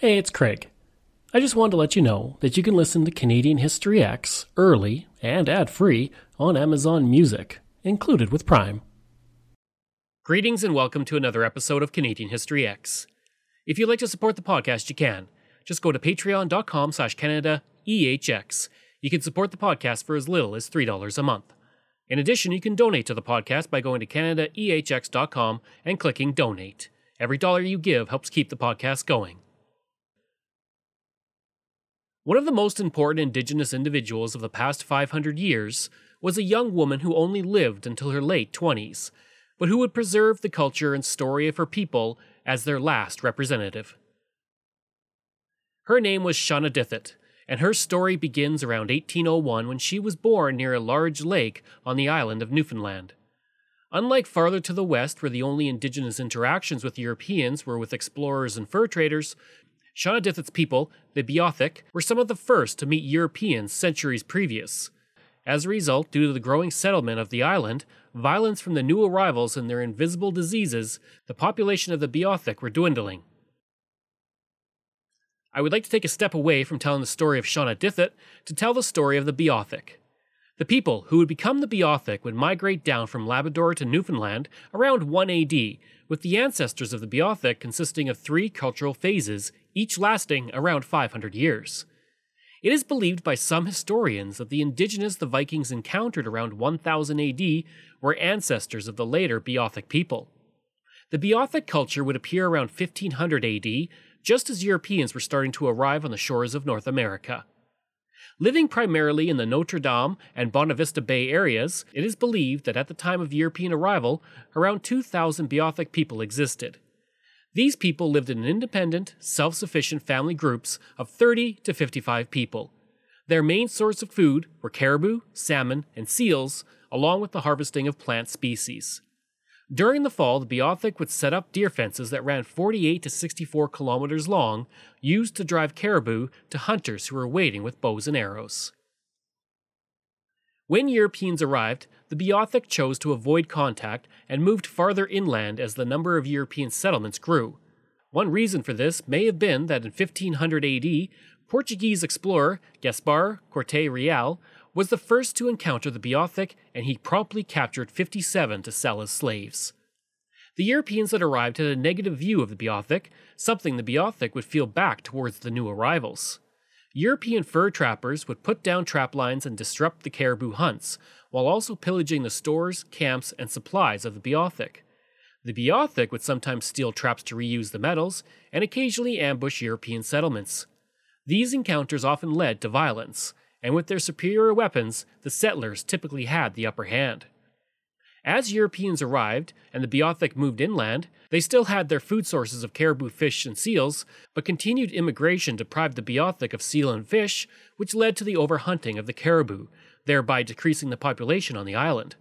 Hey, it's Craig. I just wanted to let you know that you can listen to Canadian History Ehx early and ad free on Amazon Music, included with Prime. Greetings and welcome to another episode of Canadian History Ehx. If you'd like to support the podcast, you can. Just go to patreon.com slash Canada EHX. You can support the podcast for as little as $3 a month. In addition, you can donate to the podcast by going to CanadaEHX.com and clicking Donate. Every dollar you give helps keep the podcast going. One of the most important Indigenous individuals of the past 500 years was a young woman who only lived until her late 20s, but who would preserve the culture and story of her people as their last representative. Her name was Shonadithit, and her story begins around 1801 when she was born near a large lake on the island of Newfoundland. Unlike farther to the west, where the only indigenous interactions with Europeans were with explorers and fur traders, Shonadithit's people, the Beothuk, were some of the first to meet Europeans centuries previous. As a result, due to the growing settlement of the island, violence from the new arrivals and their invisible diseases, the population of the Beothuk were dwindling. I would like to take a step away from telling the story of Shonadithit to tell the story of the Beothuk. The people who would become the Beothuk would migrate down from Labrador to Newfoundland around 1 AD, with the ancestors of the Beothuk consisting of three cultural phases, each lasting around 500 years. It is believed by some historians that the indigenous the Vikings encountered around 1000 AD were ancestors of the later Beothuk people. The Beothuk culture would appear around 1500 AD, just as Europeans were starting to arrive on the shores of North America. Living primarily in the Notre Dame and Bonavista Bay areas, it is believed that at the time of European arrival, around 2,000 Beothuk people existed. These people lived in independent, self sufficient family groups of 30 to 55 people. Their main source of food were caribou, salmon, and seals, along with the harvesting of plant species. During the fall, the Beothuk would set up deer fences that ran 48 to 64 kilometers long, used to drive caribou to hunters who were waiting with bows and arrows. When Europeans arrived, the Beothuk chose to avoid contact and moved farther inland as the number of European settlements grew. One reason for this may have been that in 1500 AD, Portuguese explorer Gaspar Corte Real was the first to encounter the Beothuk, and he promptly captured 57 to sell as slaves. The Europeans that arrived had a negative view of the Beothuk, something the Beothuk would feel back towards the new arrivals. European fur trappers would put down trap lines and disrupt the caribou hunts, while also pillaging the stores, camps, and supplies of the Beothuk. The Beothuk would sometimes steal traps to reuse the metals, and occasionally ambush European settlements. These encounters often led to violence, and with their superior weapons, the settlers typically had the upper hand. As Europeans arrived and the Beothuk moved inland, they still had their food sources of caribou fish and seals, but continued immigration deprived the Beothuk of seal and fish, which led to the overhunting of the caribou, thereby decreasing the population on the island.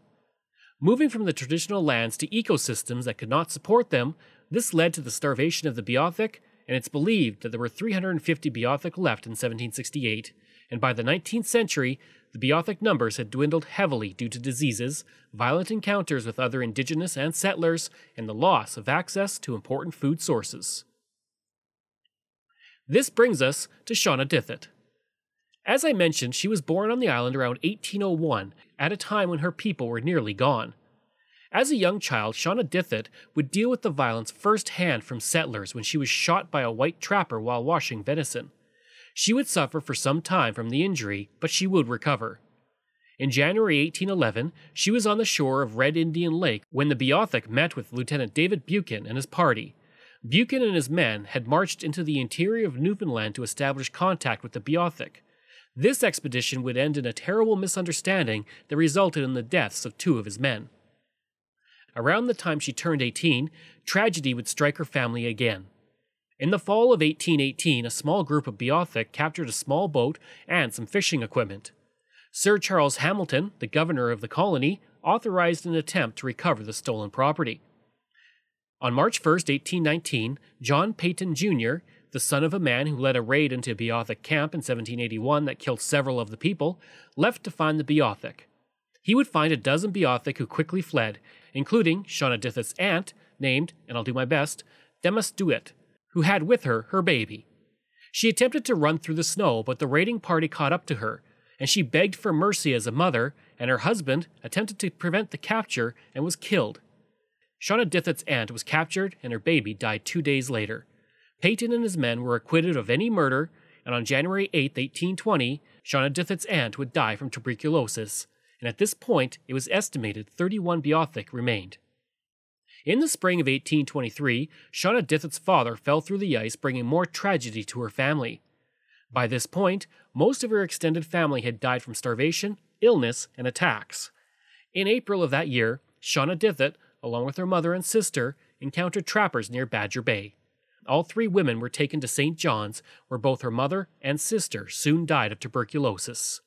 Moving from the traditional lands to ecosystems that could not support them, this led to the starvation of the Beothuk, and it's believed that there were 350 Beothuk left in 1768, and by the 19th century, the Beothuk numbers had dwindled heavily due to diseases, violent encounters with other indigenous and settlers, and the loss of access to important food sources. This brings us to Shonadithit. As I mentioned, she was born on the island around 1801, at a time when her people were nearly gone. As a young child, Shonadithit would deal with the violence firsthand from settlers when she was shot by a white trapper while washing venison. She would suffer for some time from the injury, but she would recover. In January 1811, she was on the shore of Red Indian Lake when the Beothuk met with Lieutenant David Buchan and his party. Buchan and his men had marched into the interior of Newfoundland to establish contact with the Beothuk. This expedition would end in a terrible misunderstanding that resulted in the deaths of two of his men. Around the time she turned 18, tragedy would strike her family again. In the fall of 1818, a small group of Beothuk captured a small boat and some fishing equipment. Sir Charles Hamilton, the governor of the colony, authorized an attempt to recover the stolen property. On March 1, 1819, John Peyton Jr., the son of a man who led a raid into Beothuk camp in 1781 that killed several of the people, left to find the Beothuk. He would find a dozen Beothuk who quickly fled, including Shonadithit's aunt, named, and I'll do my best, Demasduit, who had with her her baby. She attempted to run through the snow, but the raiding party caught up to her, and she begged for mercy as a mother, and her husband attempted to prevent the capture and was killed. Shaunadithit's aunt was captured, and her baby died two days later. Peyton and his men were acquitted of any murder, and on January 8, 1820, Shaunadithit's aunt would die from tuberculosis, and at this point it was estimated 31 Beothuk remained. In the spring of 1823, Shaunadithit's father fell through the ice, bringing more tragedy to her family. By this point, most of her extended family had died from starvation, illness, and attacks. In April of that year, Shaunadithit, along with her mother and sister, encountered trappers near Badger Bay. All three women were taken to St. John's, where both her mother and sister soon died of tuberculosis.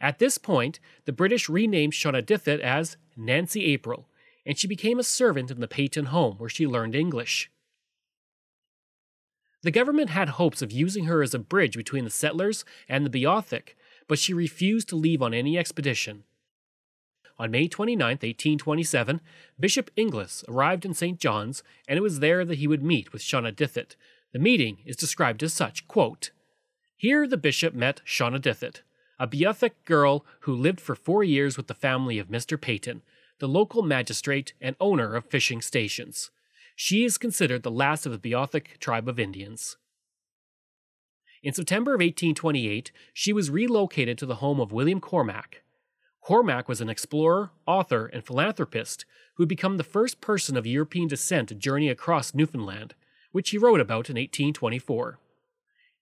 At this point, the British renamed Shaunadithit as Nancy April, and she became a servant in the Peyton home where she learned English. The government had hopes of using her as a bridge between the settlers and the Beothuk, but she refused to leave on any expedition. On May 29, 1827, Bishop Inglis arrived in St. John's, and it was there that he would meet with Shaunadithit. The meeting is described as such quote, Here the bishop met Shaunadithit, a Beothuk girl who lived for four years with the family of Mr. Peyton, the local magistrate and owner of fishing stations. She is considered the last of the Beothuk tribe of Indians. In September of 1828, she was relocated to the home of William Cormack. Cormack was an explorer, author, and philanthropist who had become the first person of European descent to journey across Newfoundland, which he wrote about in 1824.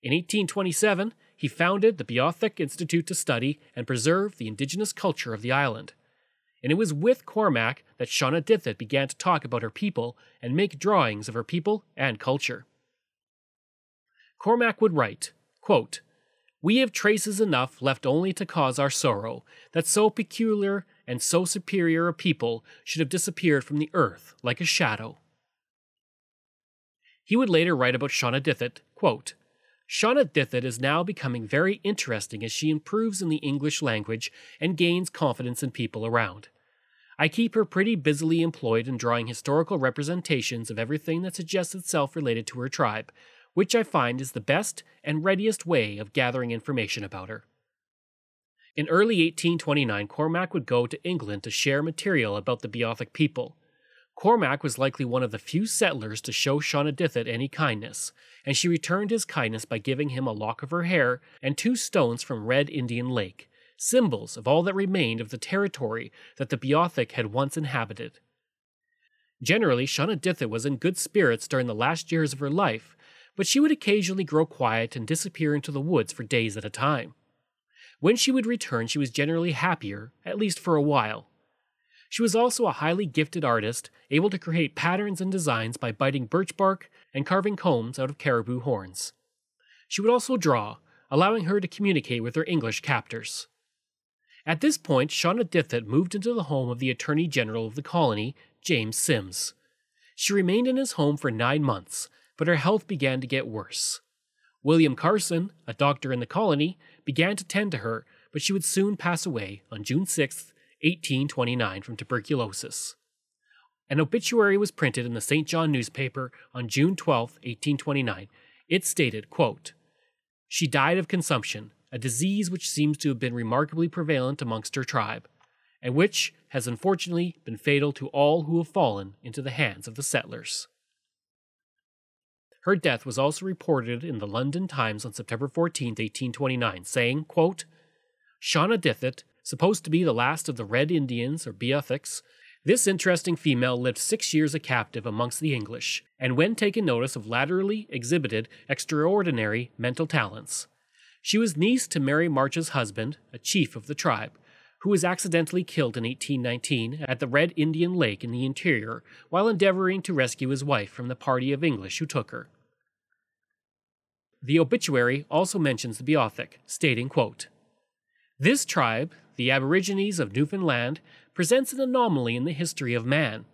In 1827, he founded the Beothuk Institute to study and preserve the indigenous culture of the island and it was with Cormack that Shaunadithit began to talk about her people and make drawings of her people and culture. Cormack would write, quote, We have traces enough left only to cause our sorrow, that so peculiar and so superior a people should have disappeared from the earth like a shadow. He would later write about Shaunadithit, quote, Shaunadithit is now becoming very interesting as she improves in the English language and gains confidence in people around. I keep her pretty busily employed in drawing historical representations of everything that suggests itself related to her tribe, which I find is the best and readiest way of gathering information about her. In early 1829, Cormack would go to England to share material about the Beothuk people. Cormack was likely one of the few settlers to show Shaunadithit any kindness, and she returned his kindness by giving him a lock of her hair and two stones from Red Indian Lake, symbols of all that remained of the territory that the Beothuk had once inhabited. Generally, Shaunadithit was in good spirits during the last years of her life, but she would occasionally grow quiet and disappear into the woods for days at a time. When she would return, she was generally happier, at least for a while. She was also a highly gifted artist, able to create patterns and designs by biting birch bark and carving combs out of caribou horns. She would also draw, allowing her to communicate with her English captors. At this point, Shaunadithit moved into the home of the Attorney General of the colony, James Simms. She remained in his home for nine months, but her health began to get worse. William Carson, a doctor in the colony, began to tend to her, but she would soon pass away on June 6, 1829, from tuberculosis. An obituary was printed in the St. John newspaper on June 12, 1829. It stated, quote, She died of consumption, a disease which seems to have been remarkably prevalent amongst her tribe, and which has unfortunately been fatal to all who have fallen into the hands of the settlers. Her death was also reported in the London Times on September 14, 1829, saying, quote, Shaunadithit, supposed to be the last of the Red Indians or Beothuks, this interesting female lived six years a captive amongst the English, and when taken notice of latterly exhibited extraordinary mental talents. She was niece to Mary March's husband, a chief of the tribe, who was accidentally killed in 1819 at the Red Indian Lake in the interior while endeavoring to rescue his wife from the party of English who took her. The obituary also mentions the Beothuk, stating, quote, This tribe, the Aborigines of Newfoundland, presents an anomaly in the history of man.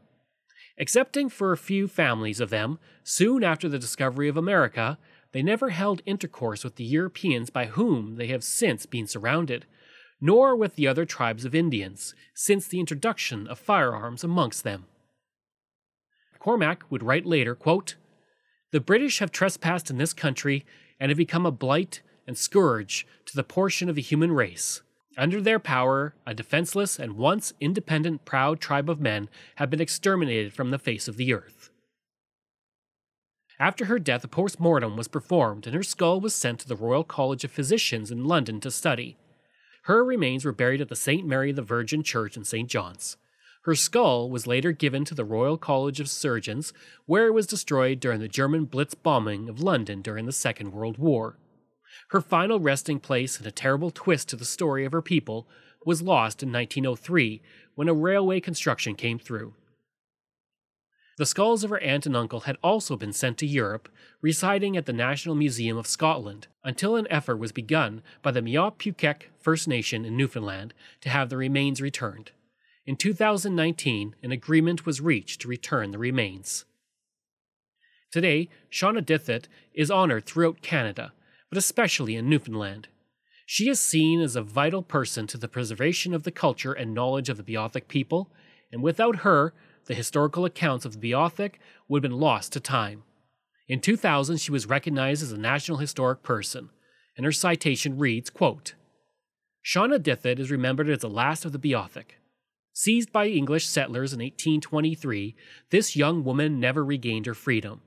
Excepting for a few families of them, soon after the discovery of America, they never held intercourse with the Europeans by whom they have since been surrounded, nor with the other tribes of Indians, since the introduction of firearms amongst them. Cormack would write later, quote, The British have trespassed in this country, and have become a blight and scourge to the portion of the human race. Under their power, a defenseless and once independent, proud tribe of men have been exterminated from the face of the earth. After her death, a post mortem was performed, and her skull was sent to the Royal College of Physicians in London to study. Her remains were buried at the St. Mary the Virgin Church in St. John's. Her skull was later given to the Royal College of Surgeons, where it was destroyed during the German Blitz bombing of London during the Second World War. Her final resting place and a terrible twist to the story of her people was lost in 1903 when a railway construction came through. The skulls of her aunt and uncle had also been sent to Europe, residing at the National Museum of Scotland, until an effort was begun by the Mi'kmaq First Nation in Newfoundland to have the remains returned. In 2019, an agreement was reached to return the remains. Today, Shaunadithit is honored throughout Canada but especially in Newfoundland. She is seen as a vital person to the preservation of the culture and knowledge of the Beothuk people, and without her, the historical accounts of the Beothuk would have been lost to time. In 2000, she was recognized as a National Historic Person, and her citation reads, quote, Shaunadithit is remembered as the last of the Beothuk. Seized by English settlers in 1823, this young woman never regained her freedom.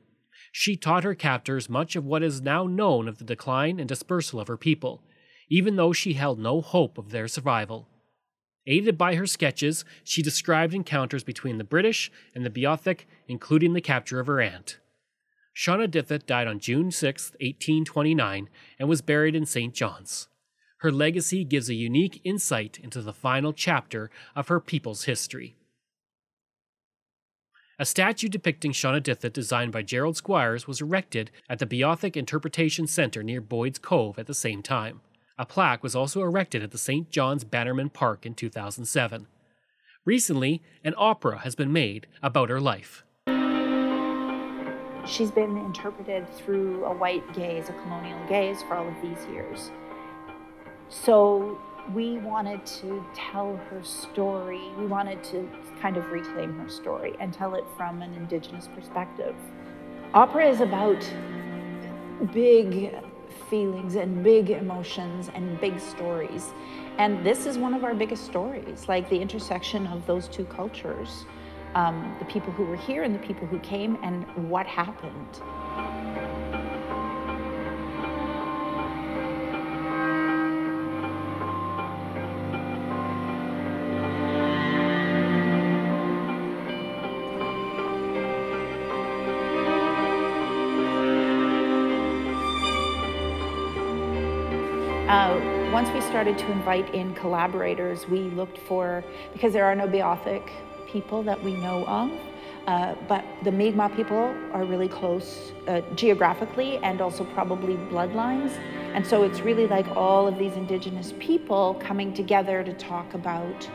She taught her captors much of what is now known of the decline and dispersal of her people, even though she held no hope of their survival. Aided by her sketches, she described encounters between the British and the Beothuk, including the capture of her aunt. Shaunadithit died on June 6, 1829, and was buried in St. John's. Her legacy gives a unique insight into the final chapter of her people's history. A statue depicting Shaunadithit, designed by Gerald Squires, was erected at the Beothuk Interpretation Center near Boyd's Cove at the same time. A plaque was also erected at the St. John's Bannerman Park in 2007. Recently, an opera has been made about her life. She's been interpreted through a white gaze, a colonial gaze, for all of these years. So we wanted to tell her story. We wanted to kind of reclaim her story and tell it from an Indigenous perspective. Opera is about big feelings and big emotions and big stories. And this is one of our biggest stories, like the intersection of those two cultures um, the people who were here and the people who came, and what happened. Uh, once we started to invite in collaborators, we looked for, because there are no Beothuk people that we know of, uh, but the Mi'kmaq people are really close uh, geographically and also probably bloodlines. And so it's really like all of these indigenous people coming together to talk about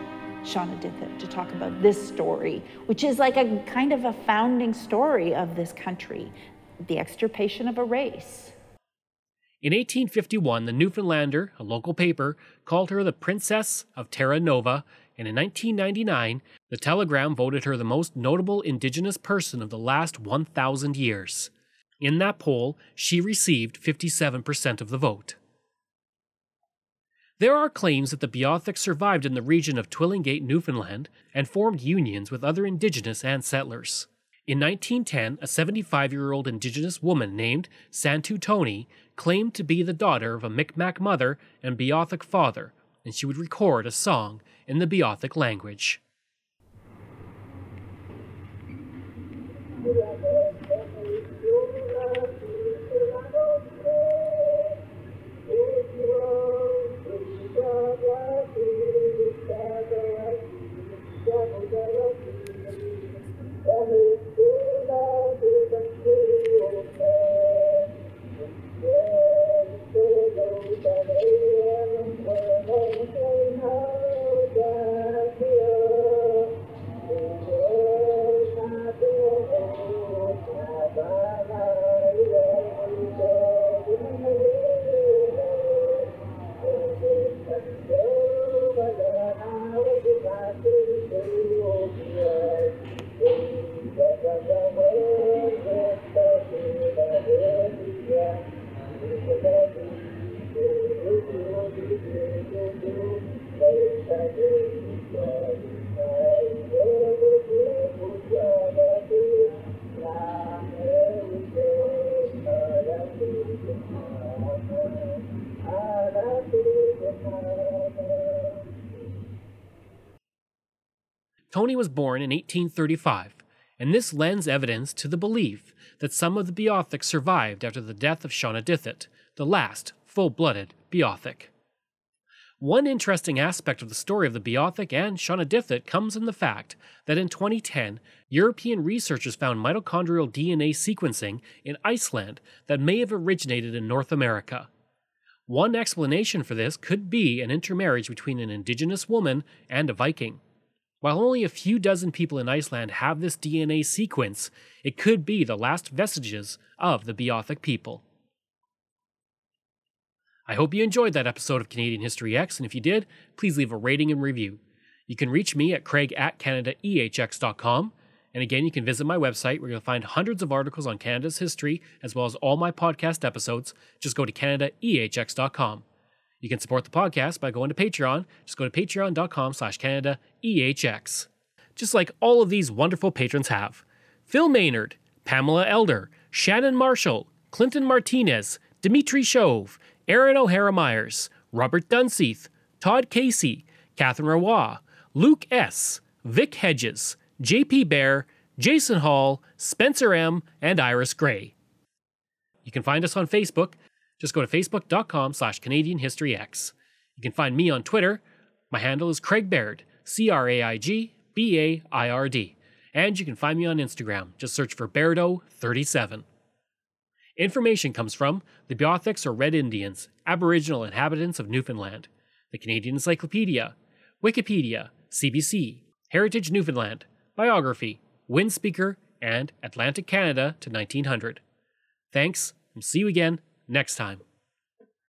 Shaunadithit, to talk about this story, which is like a kind of a founding story of this country, the extirpation of a race. In 1851, the Newfoundlander, a local paper, called her the Princess of Terra Nova, and in 1999, the Telegram voted her the most notable Indigenous person of the last 1,000 years. In that poll, she received 57% of the vote. There are claims that the Beothuk survived in the region of Twillingate, Newfoundland, and formed unions with other Indigenous and settlers. In 1910, a 75 year old Indigenous woman named Santu Toney claimed to be the daughter of a Micmac mother and Beothuk father, and she would record a song in the Beothuk language. Was born in 1835, and this lends evidence to the belief that some of the Beothuk survived after the death of Shonadithit, the last full blooded Beothuk. One interesting aspect of the story of the Beothuk and Shonadithit comes in the fact that in 2010, European researchers found mitochondrial DNA sequencing in Iceland that may have originated in North America. One explanation for this could be an intermarriage between an indigenous woman and a Viking. While only a few dozen people in Iceland have this DNA sequence, it could be the last vestiges of the Beothuk people. I hope you enjoyed that episode of Canadian History Ehx, and if you did, please leave a rating and review. You can reach me at craig at canadaehx.com, and again, you can visit my website where you'll find hundreds of articles on Canada's history, as well as all my podcast episodes. Just go to canadaehx.com. You can support the podcast by going to Patreon. Just go to patreon.com slash CanadaEHX. Just like all of these wonderful patrons have. Phil Maynard, Pamela Elder, Shannon Marshall, Clinton Martinez, Dimitri Shove, Aaron O'Hara Myers, Robert Dunseith, Todd Casey, Catherine Roy, Luke S., Vic Hedges, JP Bear, Jason Hall, Spencer M., and Iris Gray. You can find us on Facebook just go to facebook.com slash Canadian History Ehx. You can find me on Twitter. My handle is Craig Baird, C R A I G B A I R D. And you can find me on Instagram. Just search for Bairdo37. Information comes from the Beothuks or Red Indians, Aboriginal inhabitants of Newfoundland, the Canadian Encyclopedia, Wikipedia, CBC, Heritage Newfoundland, Biography, Windspeaker, and Atlantic Canada to 1900. Thanks, and see you again next time.